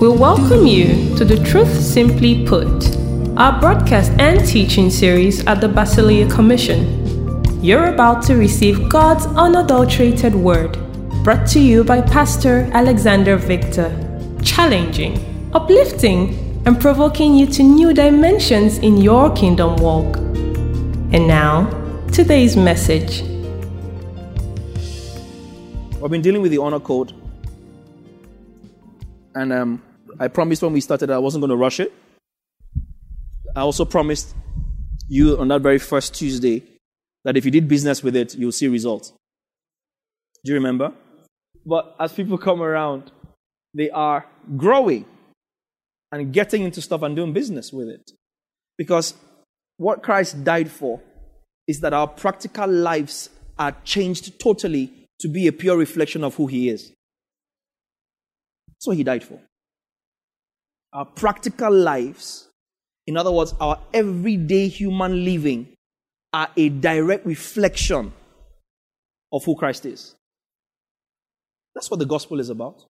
We welcome you to the Truth Simply Put, our broadcast and teaching series at the Basileia Commission. You're about to receive God's unadulterated word, brought to you by Pastor Alexander Victor, challenging, uplifting, and provoking you to new dimensions in your kingdom walk. And now, today's message. I've been dealing with the honor code and um, I promised when we started I wasn't going to rush it. I also promised you on that very first Tuesday that if you did business with it, you'll see results. Do you remember? But as people come around, they are growing and getting into stuff and doing business with it. Because what Christ died for is that our practical lives are changed totally to be a pure reflection of who He is. That's what he died for. Our practical lives, in other words, our everyday human living, are a direct reflection of who Christ is. That's what the gospel is about.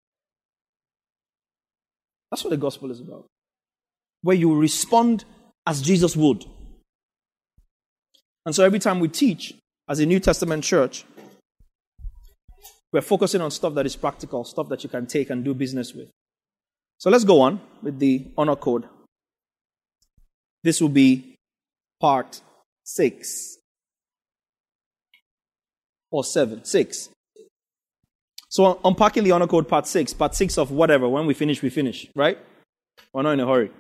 That's what the gospel is about. Where you respond as Jesus would. And so every time we teach as a New Testament church, we're focusing on stuff that is practical, stuff that you can take and do business with. So let's go on with the honor code. This will be part six or seven, six. So unpacking the honor code part six, part six of whatever. When we finish, we finish, right? We're not in a hurry.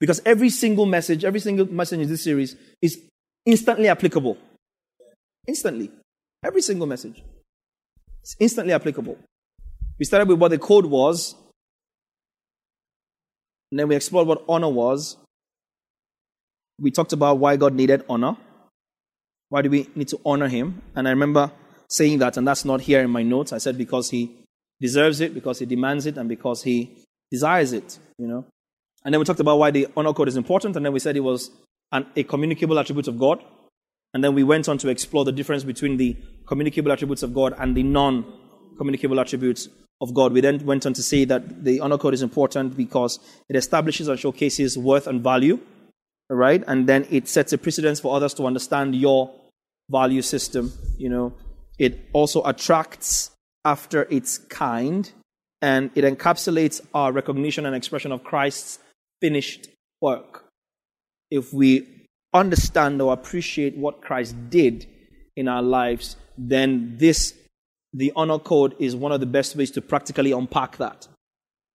Because every single message, every single message in this series is instantly applicable. Instantly. Every single message. It's instantly applicable. We started with what the code was, and then we explored what honor was. We talked about why God needed honor. Why do we need to honor Him? And I remember saying that, and that's not here in my notes. I said because He deserves it, because He demands it, and because He desires it, you know. And then we talked about why the honor code is important, and then we said it was an, a communicable attribute of God. And then we went on to explore the difference between the communicable attributes of God and the non communicable attributes of God. We then went on to say that the honor code is important because it establishes and showcases worth and value, right? And then it sets a precedence for others to understand your value system. You know, it also attracts after its kind, and it encapsulates our recognition and expression of Christ's finished work. If we understand or appreciate what Christ did in our lives, then this, the honor code, is one of the best ways to practically unpack that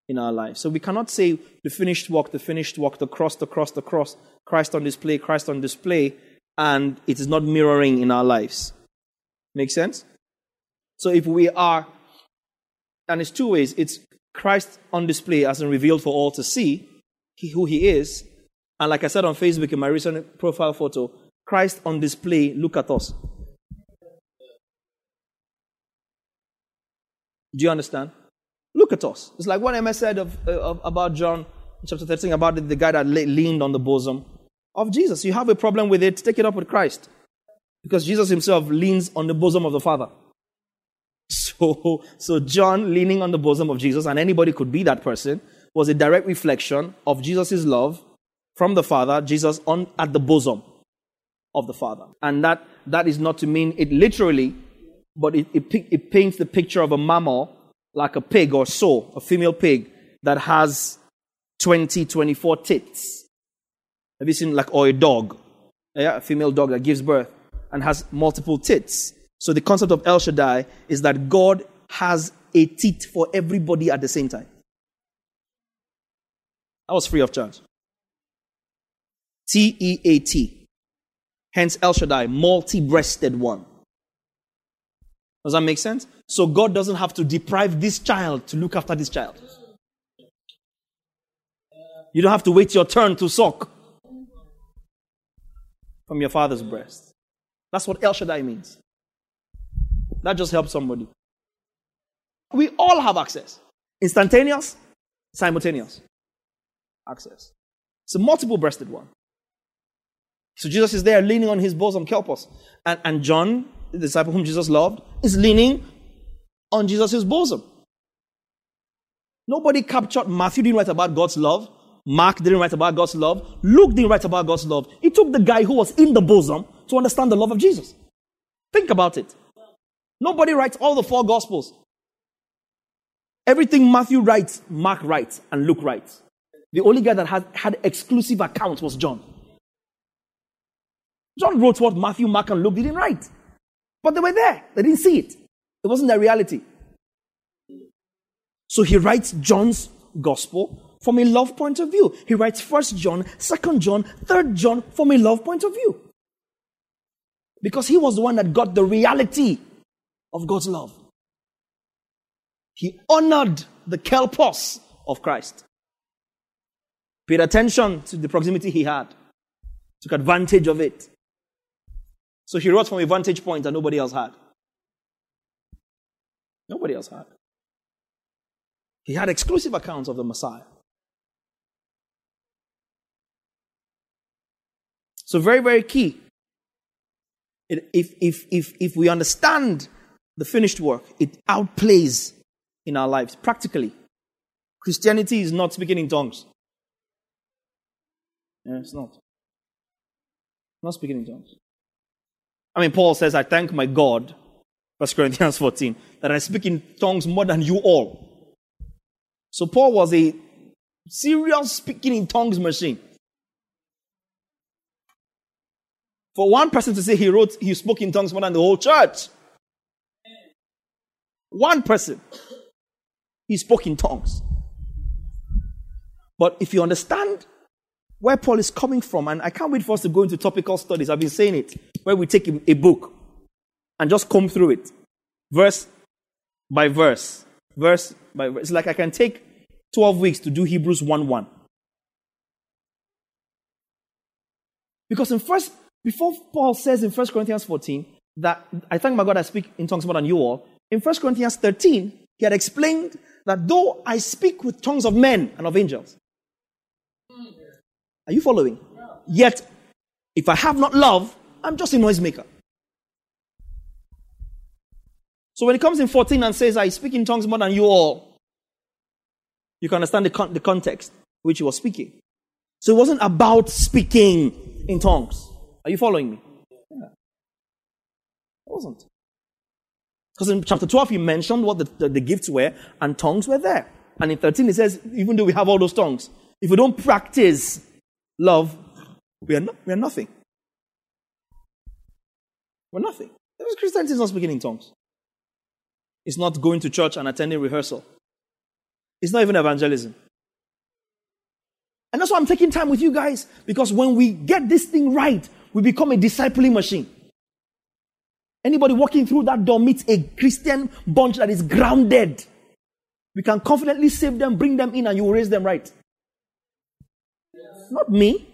in our lives. So we cannot say the finished work, the finished work, the cross, the cross, the cross, Christ on display, Christ on display, and it is not mirroring in our lives. Make sense? So if we are, and it's two ways it's Christ on display as in revealed for all to see who he is, and like I said on Facebook in my recent profile photo, Christ on display, look at us. Do you understand? Look at us. It's like what Emma said of, uh, of about John chapter 13 about the, guy that leaned on the bosom of Jesus. You have a problem with it, take it up with Christ. Because Jesus himself leans on the bosom of the Father. So, so John leaning on the bosom of Jesus, and anybody could be that person, was a direct reflection of Jesus' love from the Father, Jesus on at the bosom of the Father. And that, that is not to mean it literally, but it, it, it paints the picture of a mammal, like a pig or so, a female pig, that has 20, 24 tits. Have you seen like, or a dog? Yeah, a female dog that gives birth and has multiple tits. So the concept of El Shaddai is that God has a tit for everybody at the same time. That was free of charge. T E A T. Hence El Shaddai, multi breasted one. Does that make sense? So God doesn't have to deprive this child to look after this child. You don't have to wait your turn to suck from your father's breast. That's what El Shaddai means. That just helps somebody. We all have access instantaneous, simultaneous access. It's a multiple breasted one. So Jesus is there leaning on his bosom, Kelpos. And, and John, the disciple whom Jesus loved, is leaning on Jesus' bosom. Nobody captured, Matthew didn't write about God's love. Mark didn't write about God's love. Luke didn't write about God's love. He took the guy who was in the bosom to understand the love of Jesus. Think about it. Nobody writes all the four gospels. Everything Matthew writes, Mark writes, and Luke writes. The only guy that had, had exclusive accounts was John. John wrote what Matthew, Mark, and Luke didn't write. But they were there. They didn't see it. It wasn't their reality. So he writes John's gospel from a love point of view. He writes First John, Second John, Third John from a love point of view. Because he was the one that got the reality of God's love. He honored the kelpos of Christ. Paid attention to the proximity he had. Took advantage of it. So he wrote from a vantage point that nobody else had. Nobody else had. He had exclusive accounts of the Messiah. So, very, very key. if, if, if, if we understand the finished work, it outplays in our lives practically. Christianity is not speaking in tongues. Yeah, it's not. Not speaking in tongues. I mean, Paul says, I thank my God, 1 Corinthians 14, that I speak in tongues more than you all. So Paul was a serious speaking in tongues machine. For one person to say he wrote, he spoke in tongues more than the whole church. One person. He spoke in tongues. But if you understand where Paul is coming from, and I can't wait for us to go into topical studies, I've been saying it, where we take a book and just comb through it, verse by verse, verse by verse. It's like I can take 12 weeks to do Hebrews 1 1. Because in first, before Paul says in 1 Corinthians 14 that I thank my God I speak in tongues more than you all, in 1 Corinthians 13, he had explained that though I speak with tongues of men and of angels, are you following? Yet, if I have not love, I'm just a noisemaker. So when it comes in 14 and says, I speak in tongues more than you all, you can understand the, con- the context which he was speaking. So it wasn't about speaking in tongues. Are you following me? Yeah. It wasn't. Because in chapter 12, he mentioned what the, the, the, gifts were, and tongues were there. And in 13, he says, even though we have all those tongues, if we don't practice love, we are, no, we are nothing. We're nothing. Christianity is not speaking in tongues. It's not going to church and attending rehearsal. It's not even evangelism. And that's why I'm taking time with you guys, because when we get this thing right, we become a discipling machine. Anybody walking through that door meets a Christian bunch that is grounded. We can confidently save them, bring them in, and you will raise them right. Not me.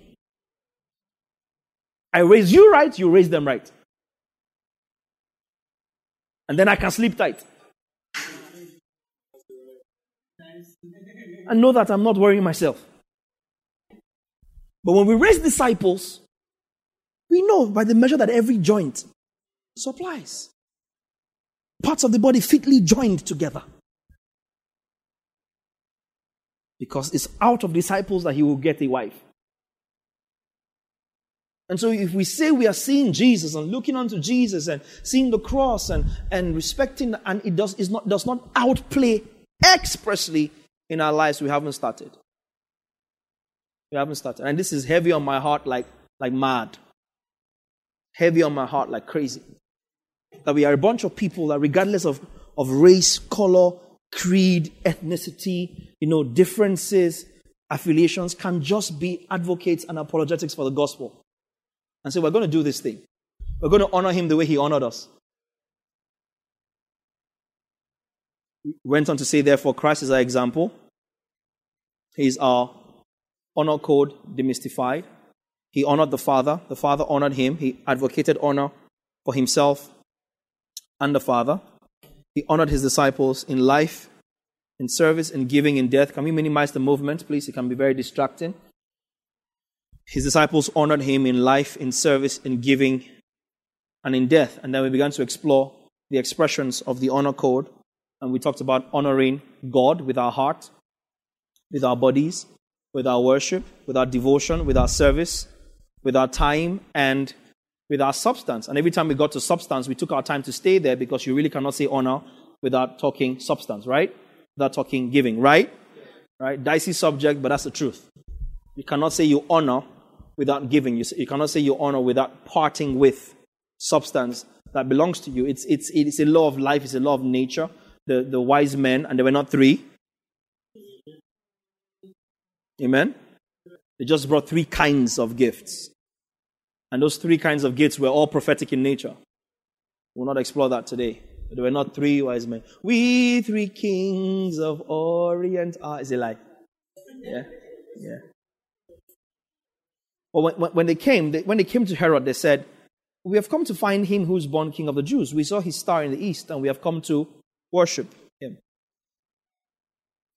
I raise you right, you raise them right. And then I can sleep tight. And know that I'm not worrying myself. But when we raise disciples, we know by the measure that every joint supplies. Parts of the body fitly joined together. Because it's out of disciples that he will get a wife. And so, if we say we are seeing Jesus and looking unto Jesus and seeing the cross and, and respecting, and it does, is not, does not outplay expressly in our lives, we haven't started. We haven't started. And this is heavy on my heart like, like mad. Heavy on my heart like crazy that we are a bunch of people that, regardless of, of race, color, creed, ethnicity, you know, differences, affiliations, can just be advocates and apologetics for the gospel. And say, so we're going to do this thing. We're going to honor him the way he honored us. He went on to say, therefore, Christ is our example. He is our honor code demystified. He honored the Father. The Father honored him. He advocated honor for himself and the Father. He honored his disciples in life, in service, in giving, in death. Can we minimize the movement, please? It can be very distracting. His disciples honored him in life, in service, in giving, and in death. And then we began to explore the expressions of the honor code. And we talked about honoring God with our heart, with our bodies, with our worship, with our devotion, with our service, with our time, and with our substance. And every time we got to substance, we took our time to stay there because you really cannot say honor without talking substance, right? Without talking giving, right? Right? Dicey subject, but that's the truth. You cannot say you honor without giving. You, you cannot say you honor without parting with substance that belongs to you. It's, it's, it's a law of life, it's a law of nature. The, the wise men, and there were not three. Amen? They just brought three kinds of gifts. And those three kinds of gifts were all prophetic in nature. We'll not explore that today. There were not three wise men. We three kings of Orient ah, are. Is a lie? Yeah? Yeah. Well, when, when they came, they, when they came to Herod, they said, We have come to find him who's born king of the Jews. We saw his star in the east, and we have come to worship him.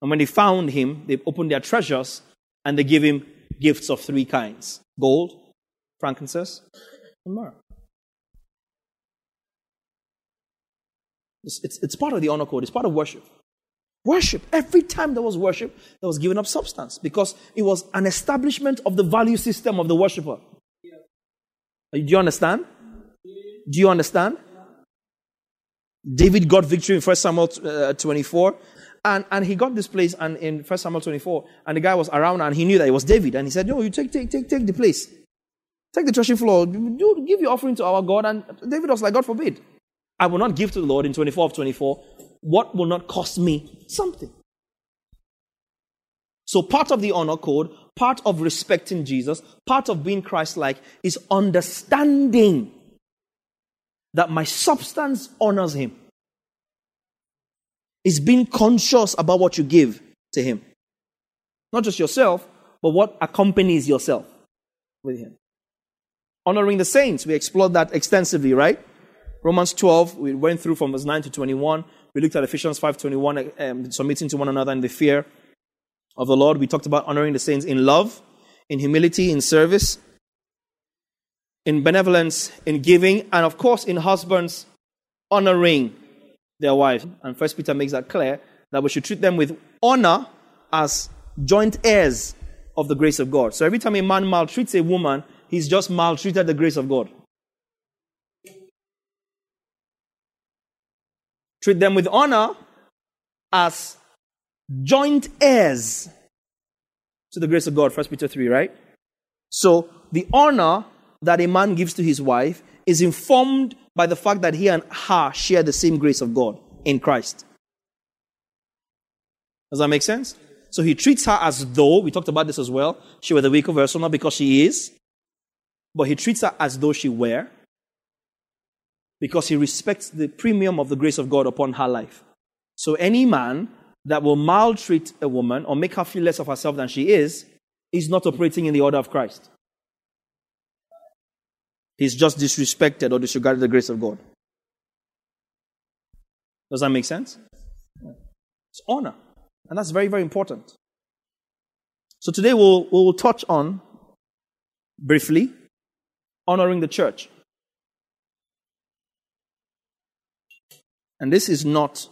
And when they found him, they opened their treasures and they gave him gifts of three kinds gold, frankincense, and myrrh. It's, it's, it's part of the honor code, it's part of worship. Worship. Every time there was worship, there was given up substance because it was an establishment of the value system of the worshiper. Do you understand? Do you understand? David got victory in 1 Samuel uh, 24. And, and he got this place and in 1 Samuel 24. And the guy was around and he knew that it was David. And he said, No, you take, take, take, take the place. Take the threshing floor. Do, give your offering to our God. And David was like, God forbid. I will not give to the Lord in 24 of 24 what will not cost me something. So, part of the honor code, part of respecting Jesus, part of being Christ like is understanding that my substance honors Him. Is being conscious about what you give to Him. Not just yourself, but what accompanies yourself with Him. Honoring the saints, we explored that extensively, right? Romans 12, we went through from verse 9 to 21. We looked at Ephesians 5:21, um, submitting to one another in the fear of the Lord. We talked about honoring the saints in love, in humility, in service, in benevolence, in giving, and of course in husbands honoring their wives. And First Peter makes that clear that we should treat them with honor as joint heirs of the grace of God. So every time a man maltreats a woman, he's just maltreated the grace of God. Treat them with honor as joint heirs to the grace of God. 1 Peter 3, right? So the honor that a man gives to his wife is informed by the fact that he and her share the same grace of God in Christ. Does that make sense? So he treats her as though, we talked about this as well, she were the weaker vessel, not because she is, but he treats her as though she were because he respects the premium of the grace of God upon her life. So any man that will maltreat a woman or make her feel less of herself than she is, is not operating in the order of Christ. He's just disrespected or disregarded the grace of God. Does that make sense? It's honor. And that's very, very important. So today we'll, we'll touch on, briefly, honoring the church. And this is not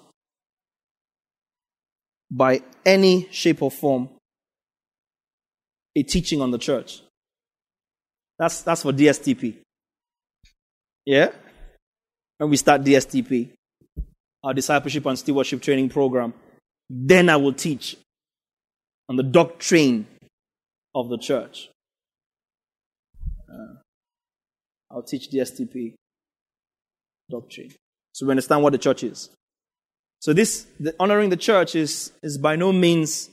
by any shape or form a teaching on the church. That's, that's for DSTP. Yeah? When we start DSTP, our discipleship and stewardship training program, then I will teach on the doctrine of the church. Uh, I'll teach DSTP doctrine. So we understand what the church is. So this, the, honoring the church is, is by no means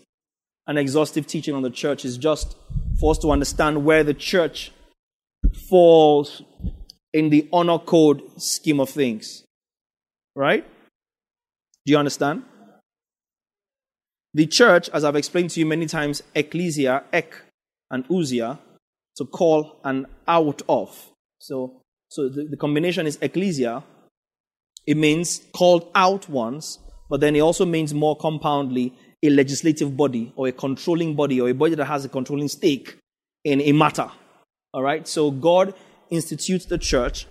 an exhaustive teaching on the church. It's just for us to understand where the church falls in the honor code scheme of things. Right? Do you understand? The church, as I've explained to you many times, ecclesia, ek, and ousia, to call and out of. So, so the, the combination is ecclesia, it means called out ones, but then it also means more compoundly a legislative body or a controlling body or a body that has a controlling stake in a matter. All right? So God institutes the church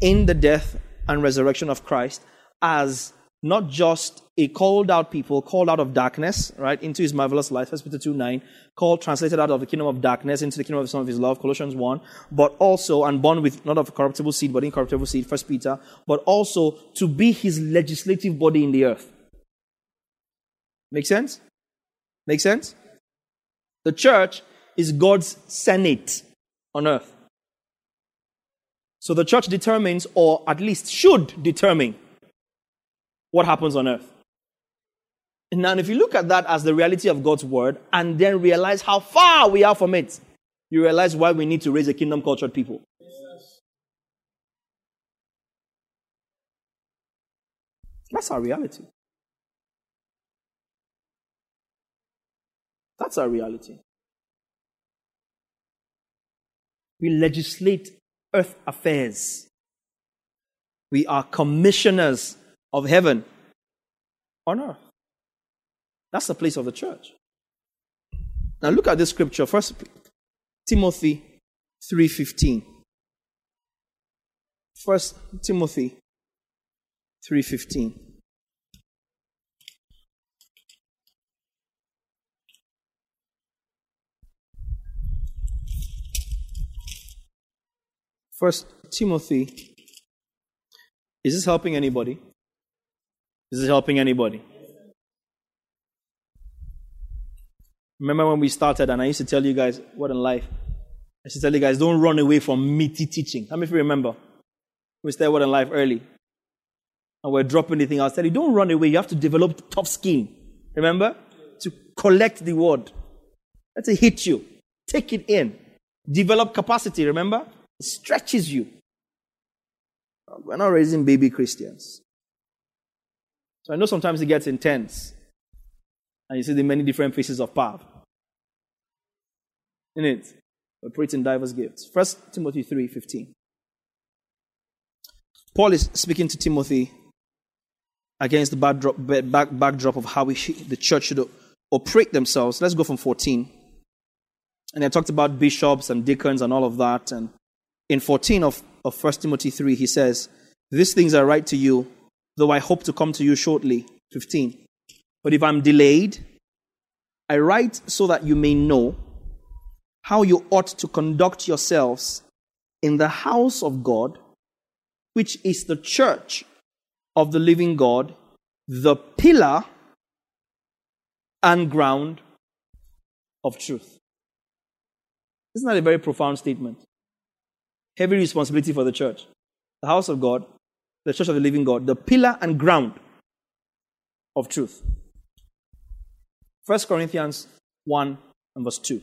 in the death and resurrection of Christ as not just a called out people, called out of darkness, right, into his marvelous light, 1 Peter 2 9, called, translated out of the kingdom of darkness into the kingdom of the Son of his love, Colossians 1, but also, and born with not of corruptible seed, but incorruptible seed, 1 Peter, but also to be his legislative body in the earth. Make sense? Make sense? The church is God's senate on earth. So the church determines, or at least should determine, what happens on earth. Now, if you look at that as the reality of God's word and then realize how far we are from it, you realize why we need to raise a kingdom cultured people. That's our reality. That's our reality. We legislate earth affairs. We are commissioners of heaven on earth. That's the place of the church. Now look at this scripture, First Timothy 3:15. First Timothy 3:15. First Timothy. Is this helping anybody? Is this helping anybody? Remember when we started, and I used to tell you guys what in life? I used to tell you guys, don't run away from meaty teaching. How many of you remember? We started what in life early. And we're dropping the thing. I was telling you, don't run away. You have to develop tough skin. Remember? To collect the word. Let it hit you. Take it in. Develop capacity, remember? It stretches you. We're not raising baby Christians. So I know sometimes it gets intense. And you see the many different faces of power. In it. Operating diverse gifts. First Timothy 3 15. Paul is speaking to Timothy against the backdrop, back, backdrop of how the church should operate themselves. Let's go from 14. And I talked about bishops and deacons and all of that. And in 14 of, of 1 Timothy 3, he says, These things I write to you, though I hope to come to you shortly. 15. But if I'm delayed, I write so that you may know how you ought to conduct yourselves in the house of God, which is the church of the living God, the pillar and ground of truth. Isn't that a very profound statement? Heavy responsibility for the church. The house of God, the church of the living God, the pillar and ground of truth. 1 Corinthians 1 and verse 2.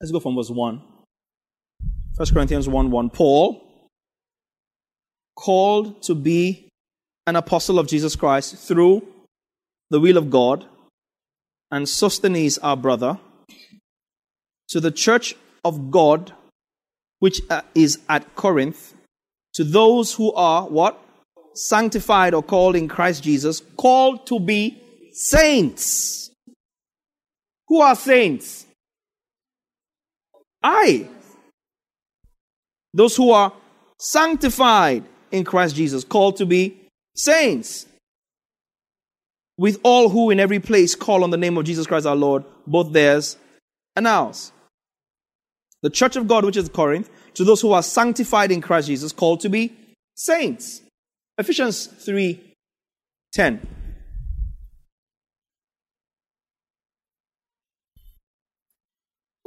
Let's go from verse 1. 1 Corinthians 1 1. Paul, called to be an apostle of Jesus Christ through the will of God, and Sosthenes, our brother, to the church of God, which uh, is at Corinth, to those who are what? Sanctified or called in Christ Jesus, called to be saints. Who are saints? I. Those who are sanctified in Christ Jesus, called to be saints. With all who in every place call on the name of Jesus Christ our Lord, both theirs and ours. The church of God, which is Corinth, to those who are sanctified in Christ Jesus, called to be saints. Ephesians 3 10.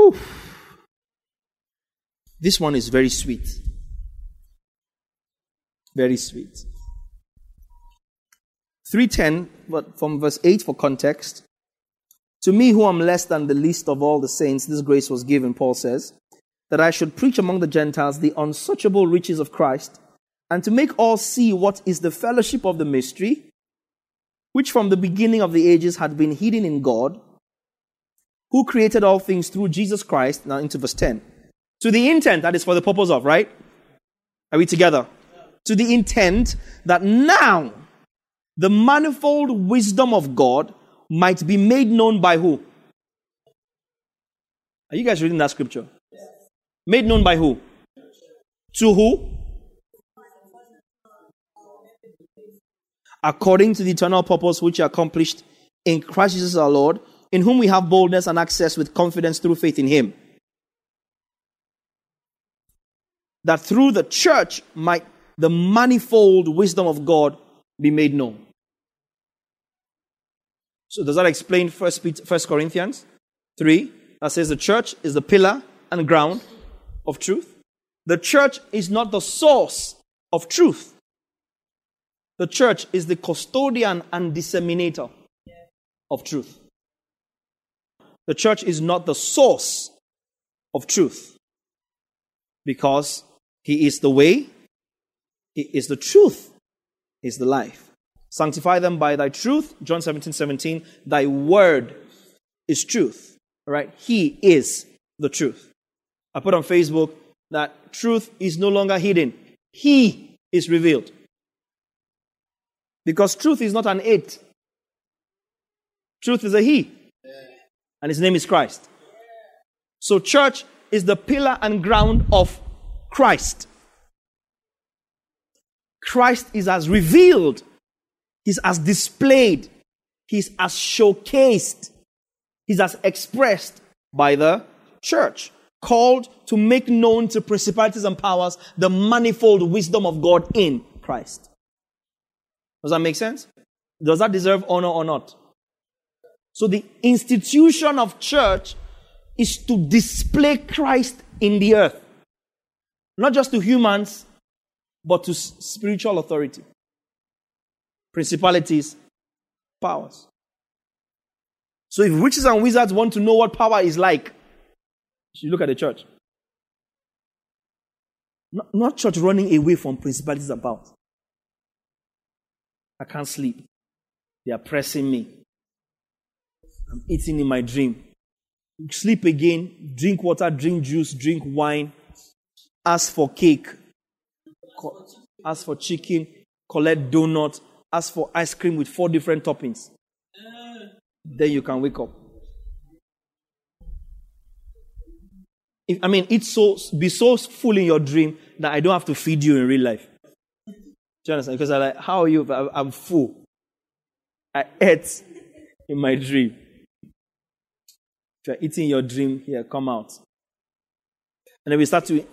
Oof. This one is very sweet. Very sweet. 310, but from verse 8 for context. To me, who am less than the least of all the saints, this grace was given, Paul says, that I should preach among the Gentiles the unsearchable riches of Christ, and to make all see what is the fellowship of the mystery, which from the beginning of the ages had been hidden in God, who created all things through Jesus Christ. Now into verse 10 to the intent that is for the purpose of, right? Are we together? To the intent that now the manifold wisdom of God might be made known by who? Are you guys reading that scripture? Made known by who? To who? According to the eternal purpose which accomplished in Christ Jesus our Lord, in whom we have boldness and access with confidence through faith in Him. That through the church might the manifold wisdom of God be made known. So does that explain First, Corinthians 3? That says the church is the pillar and ground of truth. The church is not the source of truth. The church is the custodian and disseminator of truth. The church is not the source of truth because he is the way, he is the truth, is the life. Sanctify them by thy truth. John 17, 17. Thy word is truth. All right? He is the truth. I put on Facebook that truth is no longer hidden. He is revealed. Because truth is not an it. Truth is a he. And his name is Christ. So church is the pillar and ground of Christ. Christ is as revealed He's as displayed. He's as showcased. He's as expressed by the church. Called to make known to principalities and powers the manifold wisdom of God in Christ. Does that make sense? Does that deserve honor or not? So the institution of church is to display Christ in the earth. Not just to humans, but to spiritual authority principalities, powers. So if witches and wizards want to know what power is like, you look at the church. Not, not church running away from principalities and powers. I can't sleep. They are pressing me. I'm eating in my dream. Sleep again, drink water, drink juice, drink wine, ask for cake, ask for chicken, collect donut, ask for ice cream with four different toppings. Then you can wake up. If, I mean, it's so be so full in your dream that I don't have to feed you in real life. Do you understand? Because I'm like, how are you? I'm full. I ate in my dream. If you're eating your dream, here, come out. And then we start to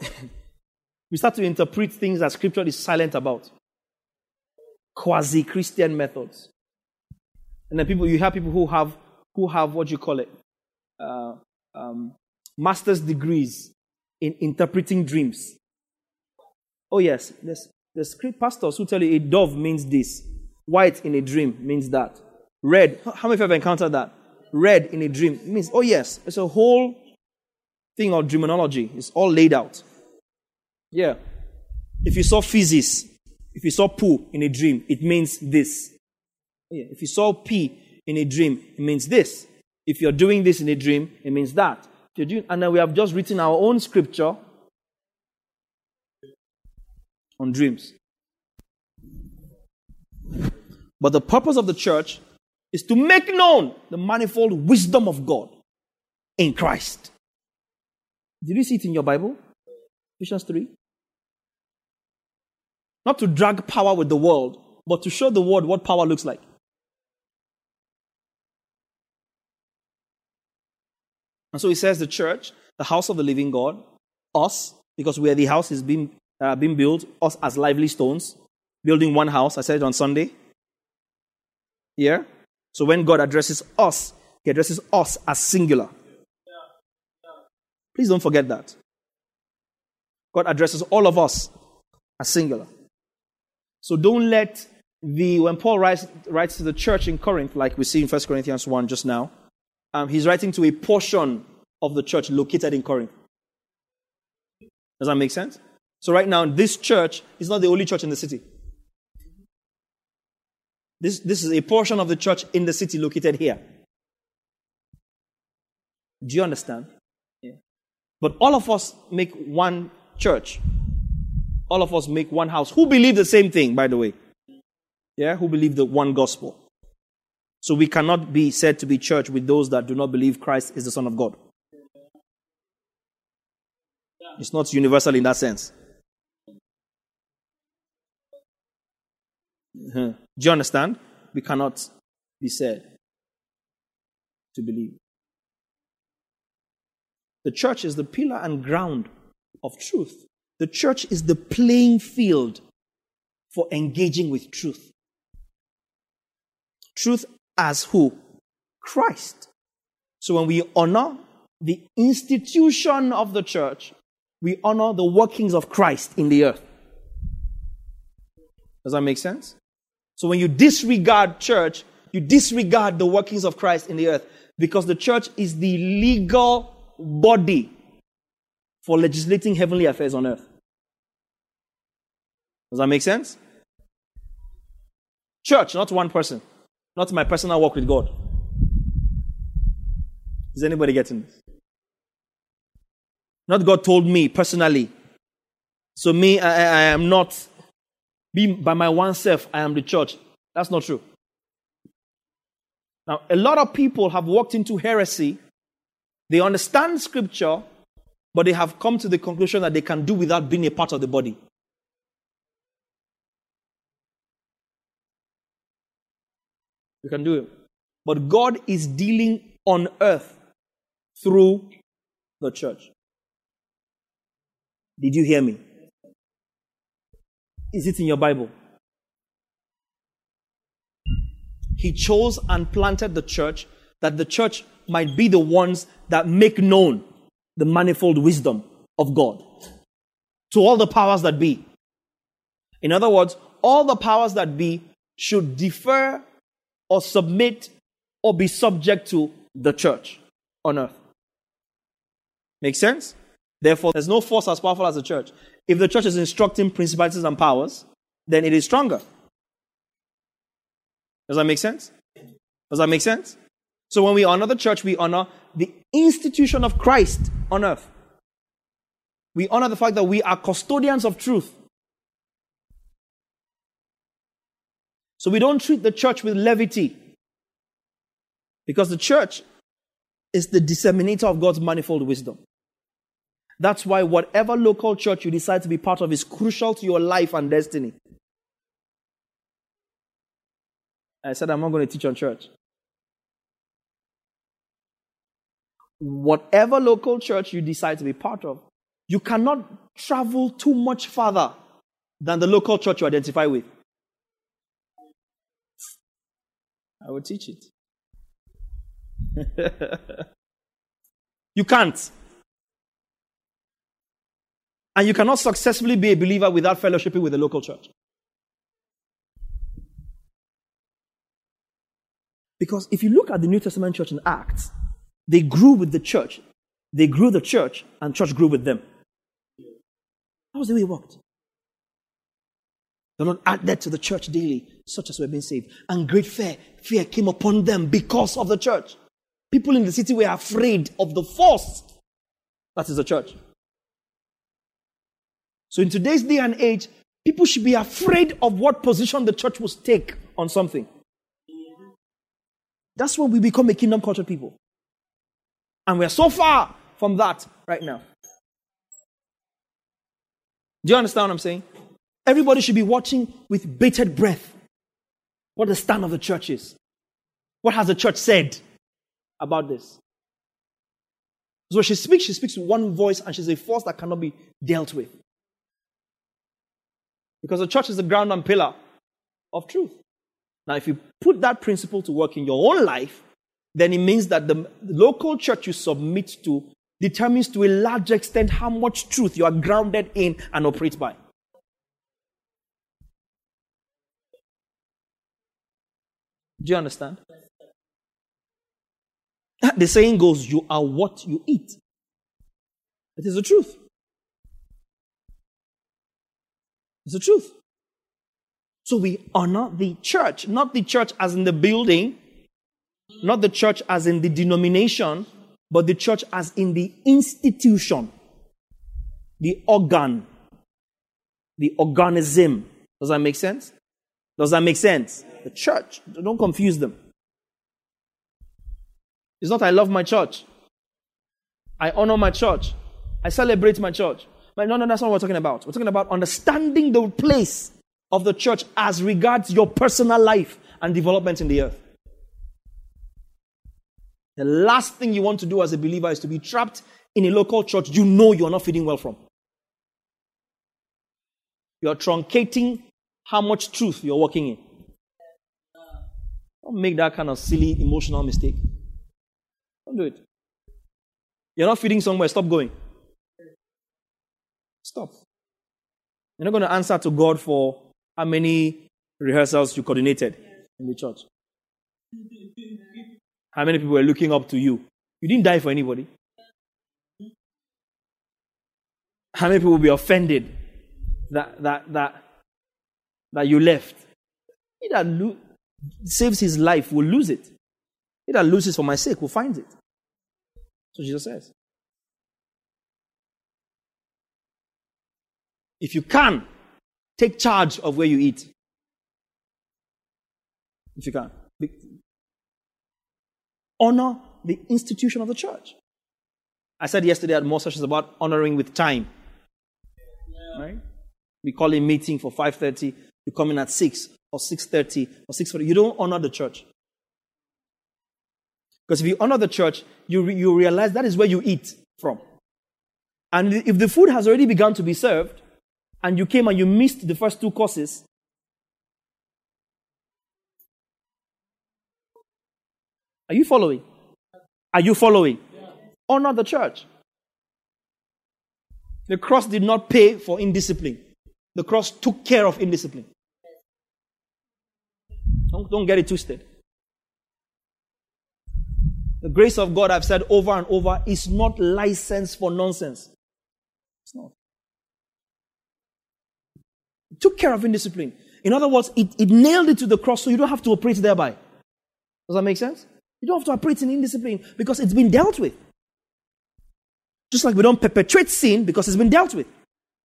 we start to interpret things that scripture is silent about quasi Christian methods. And then people, you have people who have, who have what you call it, uh, um, master's degrees in interpreting dreams. Oh, yes, there's, there's pastors who tell you a dove means this, white in a dream means that, red. How many of you have encountered that? Red in a dream means, oh, yes, it's a whole thing of dreamology. It's all laid out. Yeah. If you saw physics, if you saw poo in a dream, it means this. Yeah. If you saw pee in a dream, it means this. If you're doing this in a dream, it means that. Doing, And then we have just written our own scripture on dreams. But the purpose of the church is to make known the manifold wisdom of God in Christ. Did you see it in your Bible? Ephesians 3. Not to drag power with the world, but to show the world what power looks like. And so he says the church, the house of the living God, us, because where the house is being, uh, being built, us as lively stones, building one house. I said it on Sunday. Yeah? So when God addresses us, he addresses us as singular. Please don't forget that. God addresses all of us as singular. So don't let the, when Paul writes, writes to the church in Corinth, like we see in 1 Corinthians 1 just now, um, he's writing to a portion of the church located in Corinth. Does that make sense? So right now, this church is not the only church in the city. This, this is a portion of the church in the city located here. Do you understand? Yeah. But all of us make one church. All of us make one house. Who believe the same thing, by the way? yeah, who believe the one gospel. So we cannot be said to be church with those that do not believe Christ is the Son of God. It's not universal in that sense. Uh-huh. Do you understand? We cannot be said to believe. The church is the pillar and ground of truth. The church is the playing field for engaging with truth. Truth as who? Christ. So when we honor the institution of the church, we honor the workings of Christ in the earth. Does that make sense? So when you disregard church, you disregard the workings of Christ in the earth because the church is the legal body for legislating heavenly affairs on earth. Does that make sense? Church, not one person, not my personal walk with God. Is anybody getting this? Not God told me personally. So me, I, I am not, be by my one self, I am the church. That's not true. Now, a lot of people have walked into heresy. They understand scripture, but they have come to the conclusion that they can do without being a part of the body. You can do it. But God is dealing on earth through the church. Did you hear me? Is it in your Bible? He chose and planted the church that the church might be the ones that make known the manifold wisdom of God to all the powers that be. In other words, all the powers that be should defer or submit or be subject to the church on earth. Make sense? Therefore, there's no force as powerful as the church. If the church is instructing principalities and powers, then it is stronger. Does that make sense? Does that make sense? So when we honor the church, we honor the institution of Christ on earth. We honor the fact that we are custodians of truth. So we don't treat the church with levity. Because the church is the disseminator of God's manifold wisdom. That's why whatever local church you decide to be part of is crucial to your life and destiny. I said, I'm not going to teach on church. Whatever local church you decide to be part of, you cannot travel too much farther than the local church you identify with. I will teach it. you can't. And you cannot successfully be a believer without fellowshipping with the local church. Because if you look at the New Testament church in Acts, they grew with the church. They grew the church, and church grew with them. That was the way it worked. The Lord added to the church daily, such as were being saved. And great fear, fear came upon them because of the church. People in the city were afraid of the force that is the church. So in today's day and age, people should be afraid of what position the church will take on something. That's when we become a kingdom culture people. And we're so far from that right now. Do you understand what I'm saying? Everybody should be watching with bated breath what the stand of the church is. What has the church said about this? So she speaks, she speaks with one voice, and she's a force that cannot be dealt with. Because the church is the ground and pillar of truth. Now, if you put that principle to work in your own life, then it means that the local church you submit to determines to a large extent how much truth you are grounded in and operate by. Do you understand? Ah, the saying goes, You are what you eat. It is the truth. It's the truth. So we honor the church, not the church as in the building, not the church as in the denomination, but the church as in the institution, the organ, the organism. Does that make sense? Does that make sense? The church. Don't confuse them. It's not I love my church. I honor my church. I celebrate my church. But no, no, that's not what we're talking about. We're talking about understanding the place of the church as regards your personal life and development in the earth. The last thing you want to do as a believer is to be trapped in a local church you know you're not feeding well from. You're truncating how much truth you're walking in. Don't make that kind of silly emotional mistake. Don't do it. You're not feeding somewhere, stop going. Stop. You're not going to answer to God for how many rehearsals you coordinated in the church. How many people were looking up to you? You didn't die for anybody. How many people will be offended that that that that you left? He that saves his life will lose it. He that loses for my sake will find it. So Jesus says. If you can, take charge of where you eat. If you can. Honor the institution of the church. I said yesterday at more sessions about honoring with time. Right? We call a meeting for 5.30. You come in at 6 or 6.30 or 6.40. You don't honor the church. Because if you honor the church, you, re- you realize that is where you eat from. And if the food has already begun to be served, and you came and you missed the first two courses, are you following? Are you following? Yeah. Honor the church. The cross did not pay for indiscipline. The cross took care of indiscipline. Don't, don't get it twisted. The grace of God, I've said over and over, is not license for nonsense. It's not. It took care of indiscipline. In other words, it, it nailed it to the cross so you don't have to operate thereby. Does that make sense? You don't have to operate in indiscipline because it's been dealt with. Just like we don't perpetrate sin because it's been dealt with.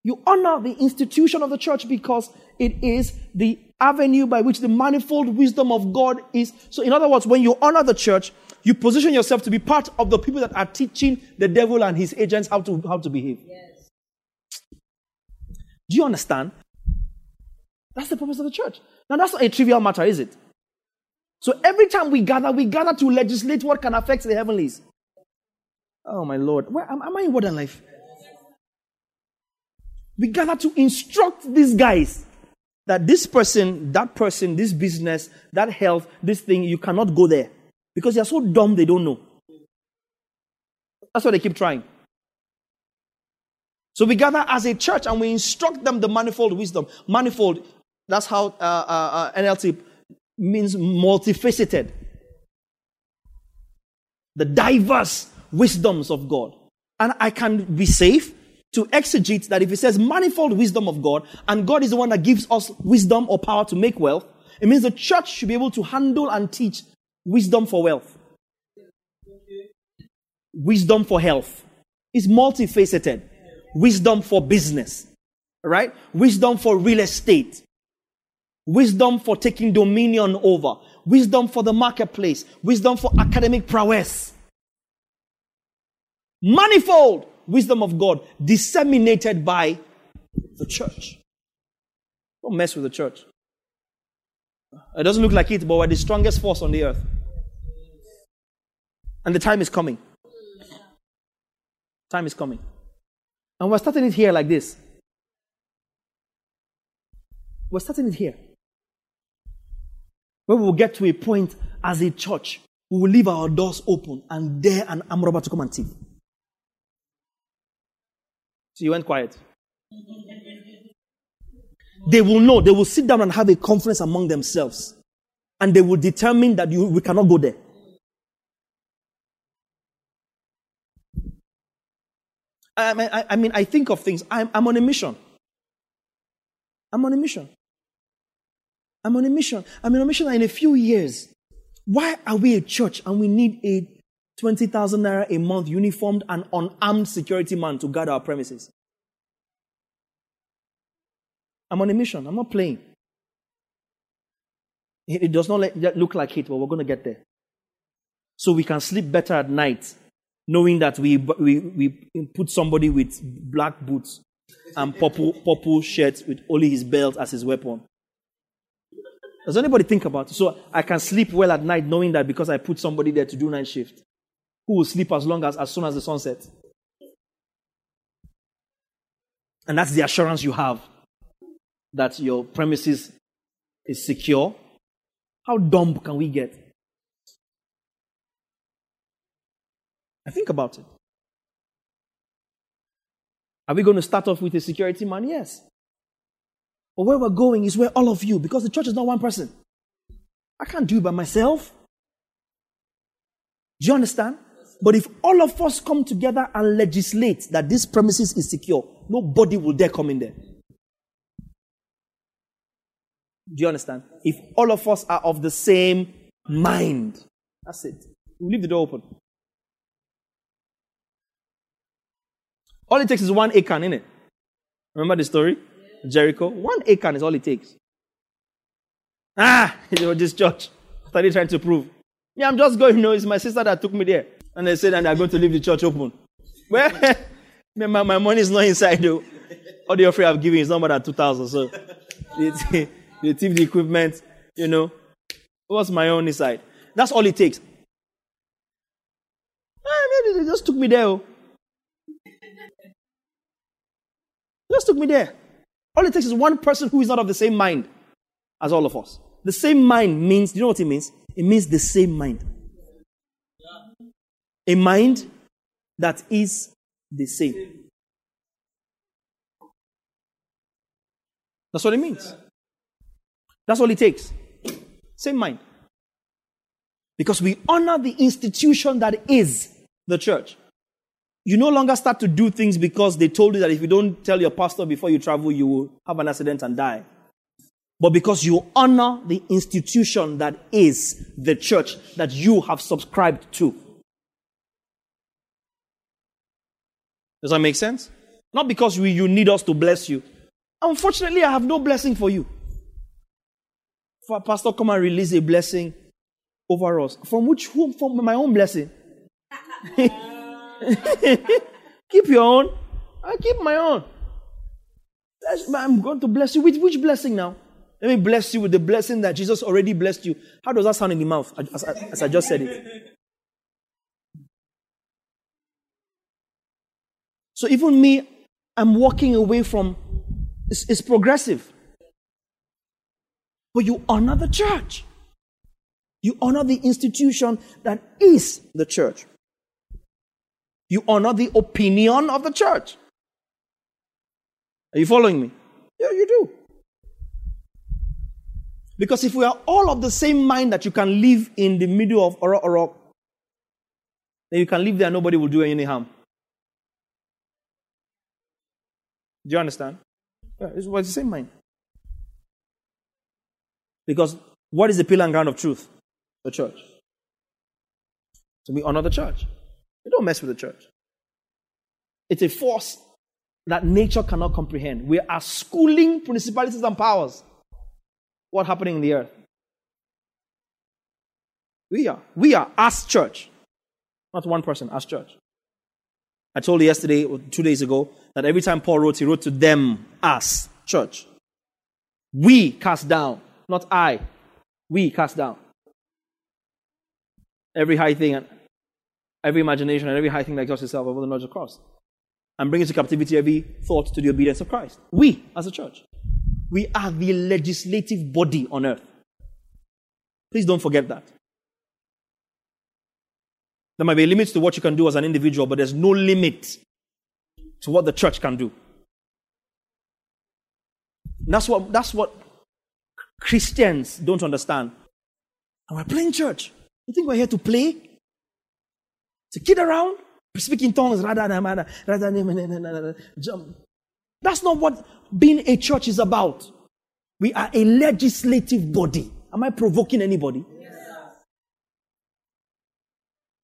You honor the institution of the church because it is the avenue by which the manifold wisdom of God is. So, in other words, when you honor the church, you position yourself to be part of the people that are teaching the devil and his agents how to, how to behave. Yes. Do you understand? That's the purpose of the church. Now, that's not a trivial matter, is it? So every time we gather, we gather to legislate what can affect the heavenlies. Oh, my Lord. Where, am, am I in modern life? We gather to instruct these guys that this person, that person, this business, that health, this thing, you cannot go there. Because they're so dumb they don't know. That's why they keep trying. So we gather as a church and we instruct them the manifold wisdom. Manifold, that's how uh, uh, uh, NLT means multifaceted. The diverse wisdoms of God. And I can be safe to exegete that if it says manifold wisdom of God, and God is the one that gives us wisdom or power to make wealth, it means the church should be able to handle and teach wisdom for wealth, wisdom for health. It's multifaceted. Wisdom for business, right? Wisdom for real estate, wisdom for taking dominion over, wisdom for the marketplace, wisdom for academic prowess. Manifold wisdom of God disseminated by the church. Don't mess with the church. It doesn't look like it, but we're the strongest force on the earth. And the time is coming. Time is coming. And we're starting it here like this. We're starting it here. Where we will get to a point as a church, we will leave our doors open and dare an arm robber to come and thief. So you went quiet. They will know. They will sit down and have a conference among themselves. And they will determine that you, we cannot go there. I mean, I, I, mean, I think of things. I'm, I'm on a mission. I'm on a mission. I'm on a mission. I'm on a mission in a few years. Why are we a church and we need a 20,000 naira a month uniformed and unarmed security man to guard our premises? I'm on a mission. I'm not playing. It does not look like it, but we're going to get there. So we can sleep better at night, knowing that we, we, we put somebody with black boots and purple, purple shirt with only his belt as his weapon. Does anybody think about it? So I can sleep well at night knowing that because I put somebody there to do night shift, who will sleep as long as as soon as the sun sets. And that's the assurance you have that your premises is secure. How dumb can we get? I think about it. Are we going to start off with a security man? Yes. But where we're going is where all of you, because the church is not one person. I can't do it by myself. Do you understand? But if all of us come together and legislate that this premises is secure, nobody will dare come in there. Do you understand? If all of us are of the same mind, that's it. We leave the door open. All it takes is one in it. Remember the story? Jericho. One Achan is all it takes. Ah, it was this church. What are trying to prove? Yeah, I'm just going. You know, it's my sister that took me there. And they said, and they're going to leave the church open. Well, my, my money is not inside, though. All the offering I've given is not more than 2,000. So they, they the equipment, you know. What's my own inside? That's all it takes. Ah, they just took me there. Oh. Just took me there. All it takes is one person who is not of the same mind as all of us. The same mind means, do you know what it means? It means the same mind. A mind that is the same. That's what it means. That's all it takes. Same mind. Because we honor the institution that is the church. You no longer start to do things because they told you that if you don't tell your pastor before you travel, you will have an accident and die. But because you honor the institution that is the church that you have subscribed to. Does that make sense? Not because we, you need us to bless you. Unfortunately, I have no blessing for you. For pastor come and release a blessing over us. From which whom? From my own blessing. keep your own. I keep my own. I'm going to bless you with which blessing now? Let me bless you with the blessing that Jesus already blessed you. How does that sound in the mouth as, as I just said it? So even me, I'm walking away from it's, it's progressive. But you honor the church. You honor the institution that is the church. You honor the opinion of the church. Are you following me? Yeah, you do. Because if we are all of the same mind that you can live in the middle of Oro Oro, then you can live there nobody will do you any harm. Do you understand? Yeah, it's, it's the same mind. Because what is the pillar and ground of truth? The church. So we honor the church. We don't mess with the church. It's a force that nature cannot comprehend. We are schooling principalities and powers. What's happening in the earth? We are. We are as church. Not one person, as church. I told you yesterday or two days ago that every time Paul wrote, he wrote to them us, church. We cast down, not I. We cast down. Every high thing and every imagination and every high thing that exalts itself over the knowledge of Christ. And bring into captivity every thought to the obedience of Christ. We, as a church, we are the legislative body on earth. Please don't forget that. There might be limits to what you can do as an individual, but there's no limit to what the church can do. That's what, that's what Christians don't understand. And we're playing church. You think we're here to play? To kid around? Speak in tongues. That's not what being a church is about. We are a legislative body. Am I provoking anybody?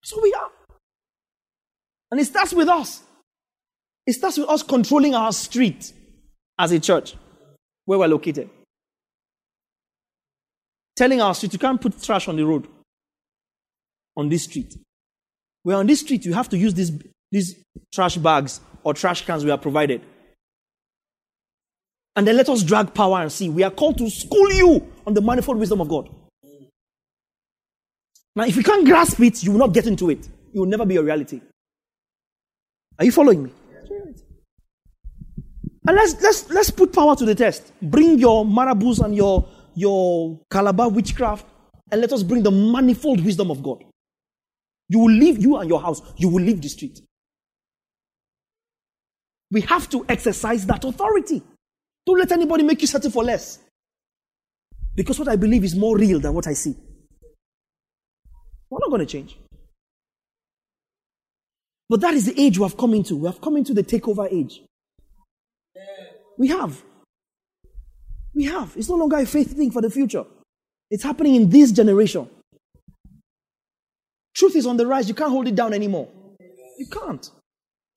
So we are. And it starts with us. It starts with us controlling our street as a church where we're located. telling our street you can't put trash on the road. On this street. We're on this street, you have to use these, these trash bags or trash cans we are provided. And then let us drag power and see. We are called to school you on the manifold wisdom of God. Now, if you can't grasp it, you will not get into it. It will never be a reality. Are you following me? And let's let's let's put power to the test. Bring your marabouts and your your calabar witchcraft, and let us bring the manifold wisdom of God. You will leave you and your house. You will leave the street. We have to exercise that authority. Don't let anybody make you settle for less. Because what I believe is more real than what I see. We're not going to change. But that is the age we have come into. We have come into the takeover age. We have. We have. It's no longer a faith thing for the future. It's happening in this generation. Truth is on the rise. You can't hold it down anymore. You can't.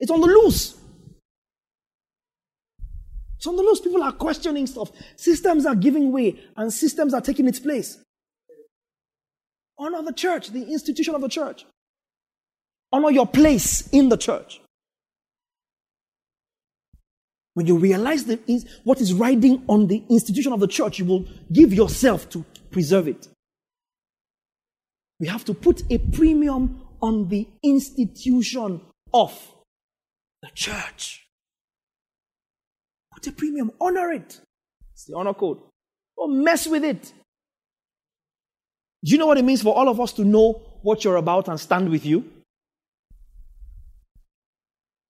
It's on the loose. It's on the loose. People are questioning stuff. Systems are giving way and systems are taking its place. Honor the church, the institution of the church. Honor your place in the church. When you realize the, what is riding on the institution of the church, you will give yourself to preserve it. We have to put a premium on the institution of the church. Put a premium, honor it. It's the honor code. Don't mess with it. Do you know what it means for all of us to know what you're about and stand with you?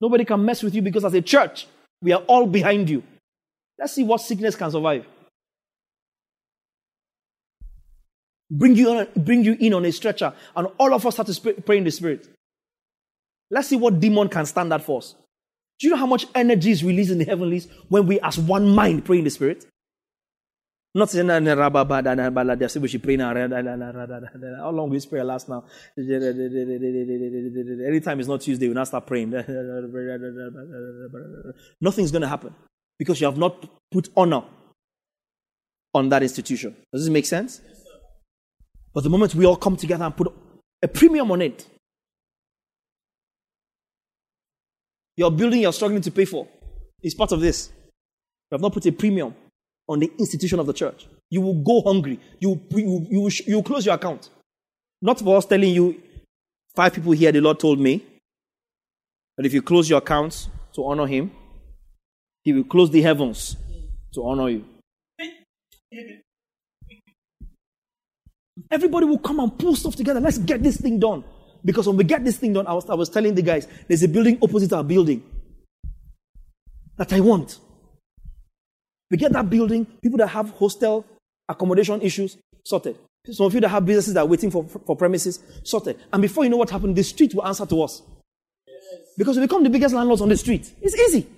Nobody can mess with you because as a church, we are all behind you. Let's see what sickness can survive. Bring you, on, bring you in on a stretcher, and all of us have to pray in the spirit. Let's see what demon can stand that for us. Do you know how much energy is released in the heavenlies when we, as one mind, pray in the spirit? Not saying that we should pray now. How long we pray last now? Anytime it's not Tuesday, we now start praying. Nothing's going to happen because you have not put honor on that institution. Does this make sense? But the moment we all come together and put a premium on it, your building you're struggling to pay for is part of this. You have not put a premium on the institution of the church. You will go hungry. You, you, you, you will close your account. Not for us telling you, five people here, the Lord told me that if you close your accounts to honor Him, He will close the heavens to honor you. Everybody will come and pull stuff together. Let's get this thing done. Because when we get this thing done, I was, I was telling the guys, there's a building opposite our building that I want. We get that building, people that have hostel accommodation issues sorted. Some of you that have businesses that are waiting for, for premises sorted. And before you know what happened, the street will answer to us. Because we become the biggest landlords on the street. It's easy.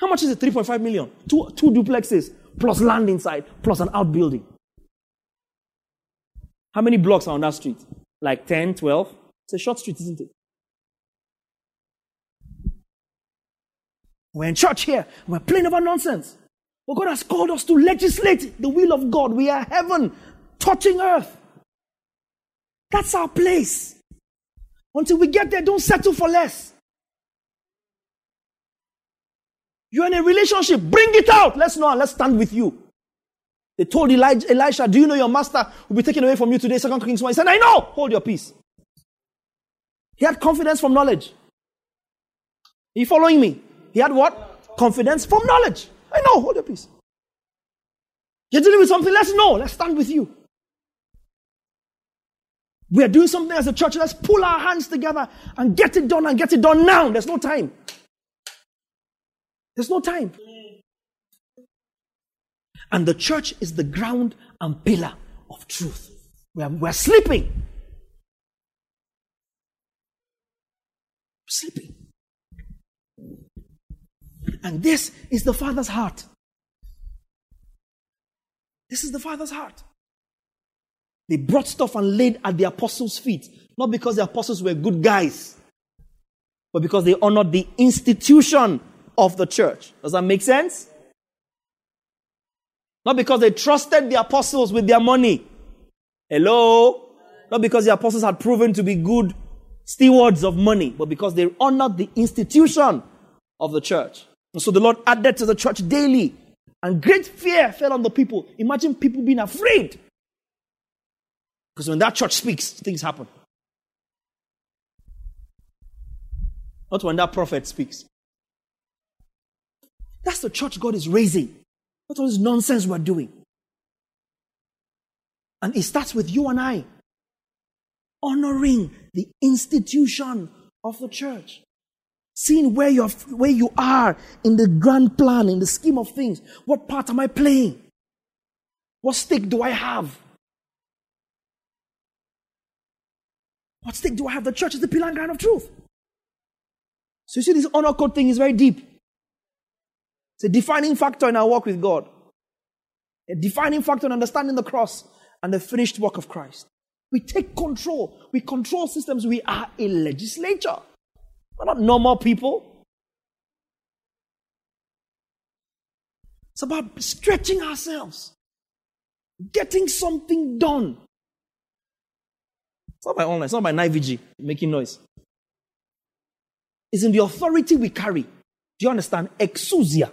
How much is it? 3.5 million. Two, two duplexes, plus land inside, plus an outbuilding. How many blocks are on that street? Like 10, 12? It's a short street, isn't it? We're in church here. We're playing about nonsense. But God has called us to legislate the will of God. We are heaven touching earth. That's our place. Until we get there, don't settle for less. You're in a relationship, bring it out. Let's know, and let's stand with you. They told Elijah, Elisha, Do you know your master will be taken away from you today? Second Kings 1. He said, I know. Hold your peace. He had confidence from knowledge. Are you following me? He had what? Confidence from knowledge. I know, hold your peace. You're dealing with something, let's know. Let's stand with you. We are doing something as a church. Let's pull our hands together and get it done and get it done now. There's no time. There's no time. And the church is the ground and pillar of truth. We're, we're sleeping. Sleeping. And this is the Father's heart. This is the Father's heart. They brought stuff and laid at the apostles' feet, not because the apostles were good guys, but because they honored the institution of the church. Does that make sense? Not because they trusted the apostles with their money. Hello? Not because the apostles had proven to be good stewards of money, but because they honored the institution of the church. And so the Lord added to the church daily, and great fear fell on the people. Imagine people being afraid. Because when that church speaks, things happen. Not when that prophet speaks. That's the church God is raising. Not all this nonsense we're doing. And it starts with you and I honoring the institution of the church. Seeing where you're, where you are in the grand plan, in the scheme of things. What part am I playing? What stake do I have? What stake do I have? The church is the pillar and ground of truth. So you see, this honor code thing is very deep. It's a defining factor in our walk with God. A defining factor in understanding the cross and the finished work of Christ. We take control. We control systems. We are a legislature. We're not normal people. It's about stretching ourselves, getting something done. It's not by online, it's not by vigil making noise. It's in the authority we carry. Do you understand? Exousia,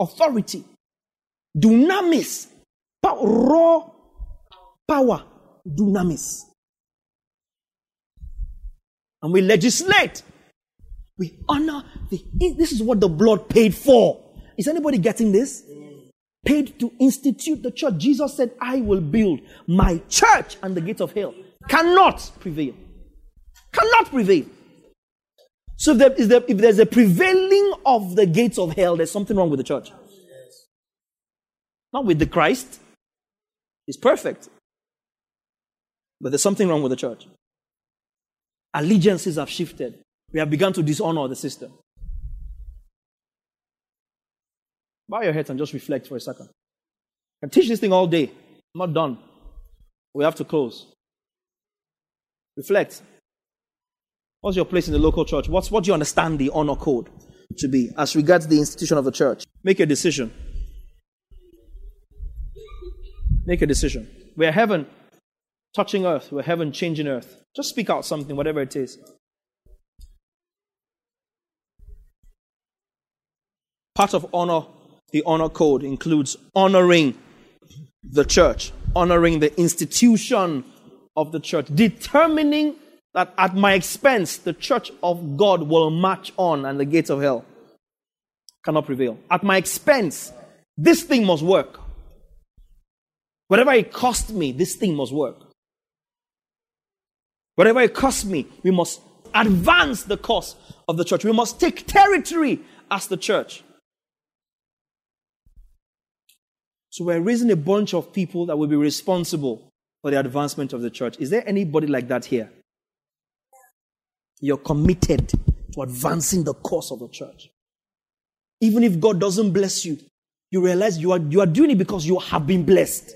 authority, dunamis, raw power, dunamis. And we legislate. We honor the. This is what the blood paid for. Is anybody getting this? Paid to institute the church. Jesus said, I will build my church, and the gates of hell cannot prevail. Cannot prevail. So if, there, there, if there's a prevailing of the gates of hell, there's something wrong with the church. Not with the Christ. He's perfect. But there's something wrong with the church. Allegiances have shifted. We have begun to dishonor the system. Bow your head and just reflect for a second. I teach this thing all day. I'm not done. We have to close. Reflect. What's your place in the local church? What's, what do you understand the honor code to be as regards the institution of the church? Make a decision. Make a decision. We're heaven touching earth. We're heaven changing earth. Just speak out something, whatever it is. Part of honor, the honor code includes honoring the church, honoring the institution of the church, determining that at my expense the church of God will march on and the gates of hell cannot prevail. At my expense, this thing must work. Whatever it cost me, this thing must work. Whatever it costs me, we must advance the cause of the church. We must take territory as the church. So we're raising a bunch of people that will be responsible for the advancement of the church. Is there anybody like that here? You're committed to advancing the cause of the church. Even if God doesn't bless you, you realize you are, you are doing it because you have been blessed.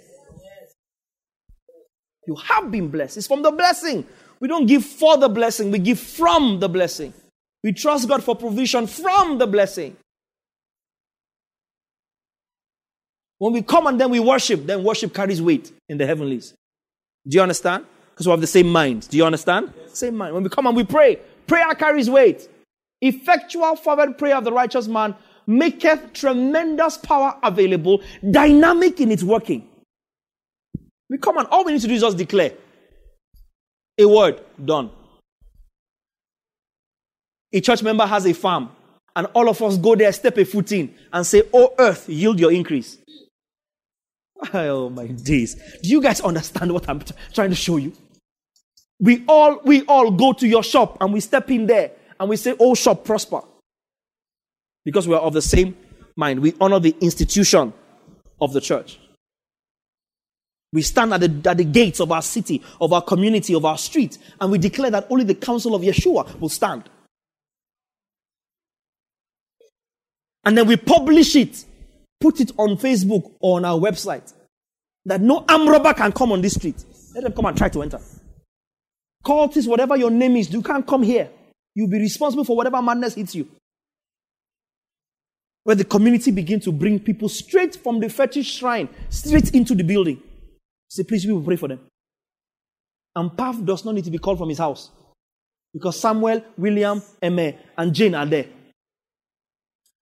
You have been blessed. It's from the blessing. We don't give for the blessing, we give from the blessing. We trust God for provision from the blessing. When we come and then we worship, then worship carries weight in the heavenlies. Do you understand? Because we have the same mind. Do you understand? Yes. Same mind. When we come and we pray, prayer carries weight. Effectual, fervent prayer of the righteous man maketh tremendous power available, dynamic in its working. We come and all we need to do is just declare. A word, done. A church member has a farm, and all of us go there, step a foot in, and say, Oh, earth, yield your increase. Oh, my days. Do you guys understand what I'm t- trying to show you? We all, we all go to your shop and we step in there and we say, Oh, shop, prosper. Because we are of the same mind. We honor the institution of the church. We stand at the, at the gates of our city, of our community, of our street, and we declare that only the counsel of Yeshua will stand. And then we publish it, put it on Facebook or on our website, that no arm robber can come on this street. Let them come and try to enter. Cultists, whatever your name is, you can't come here. You'll be responsible for whatever madness hits you. where the community begin to bring people straight from the fetish shrine straight into the building. Say, please, we will pray for them. And Pav does not need to be called from his house because Samuel, William, Emma, and Jane are there.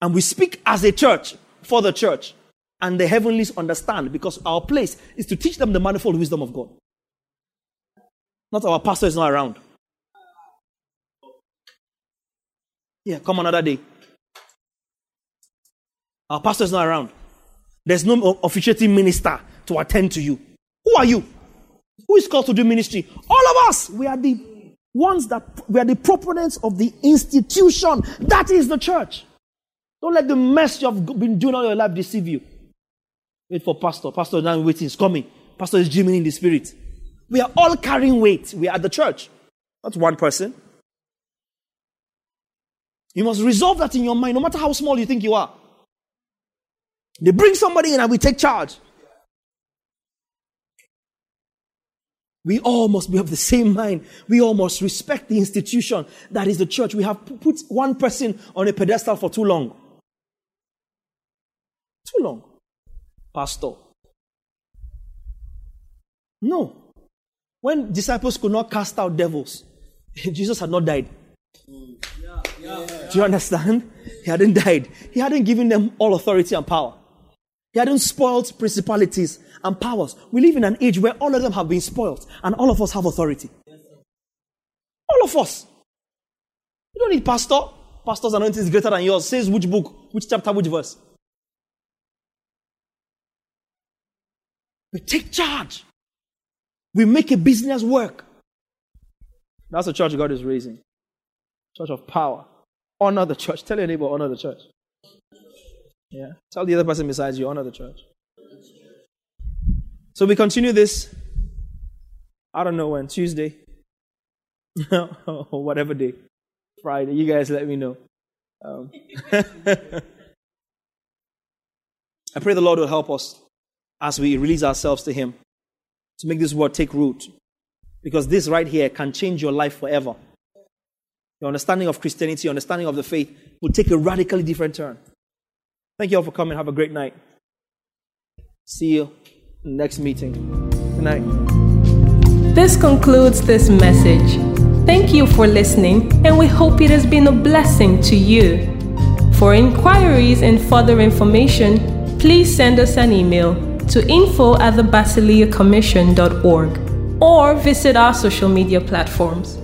And we speak as a church for the church. And the heavenlies understand because our place is to teach them the manifold wisdom of God. Not our pastor is not around. Yeah, come another day. Our pastor is not around. There's no officiating minister to attend to you. Who are you? Who is called to do ministry? All of us. We are the ones that we are the proponents of the institution. That is the church. Don't let the mess you have been doing all your life deceive you. Wait for pastor. Pastor now waiting. Is coming. Pastor is dreaming in the spirit. We are all carrying weight. We are at the church. Not one person. You must resolve that in your mind, no matter how small you think you are. They bring somebody in and we take charge. We all must be of the same mind. We all must respect the institution that is the church. We have put one person on a pedestal for too long. Long. Pastor. No. When disciples could not cast out devils, Jesus had not died. Do you understand? He hadn't died. He hadn't given them all authority and power. He hadn't spoiled principalities and powers. We live in an age where all of them have been spoiled and all of us have authority. All of us. You don't need pastor. Pastor's anointing is greater than yours. Says which book, which chapter, which verse. We take charge. We make a business work. That's the church God is raising. Church of power. Honor the church. Tell your neighbor, honor the church. Yeah. Tell the other person besides you, honor the church. So we continue this. I don't know when. Tuesday. or whatever day. Friday. You guys let me know. Um, I pray the Lord will help us as we release ourselves to Him to make this word take root. Because this right here can change your life forever. Your understanding of Christianity, your understanding of the faith will take a radically different turn. Thank you all for coming. Have a great night. See you next meeting. Good night. This concludes this message. Thank you for listening, and we hope it has been a blessing to you. For inquiries and further information, please send us an email to info at the or visit our social media platforms.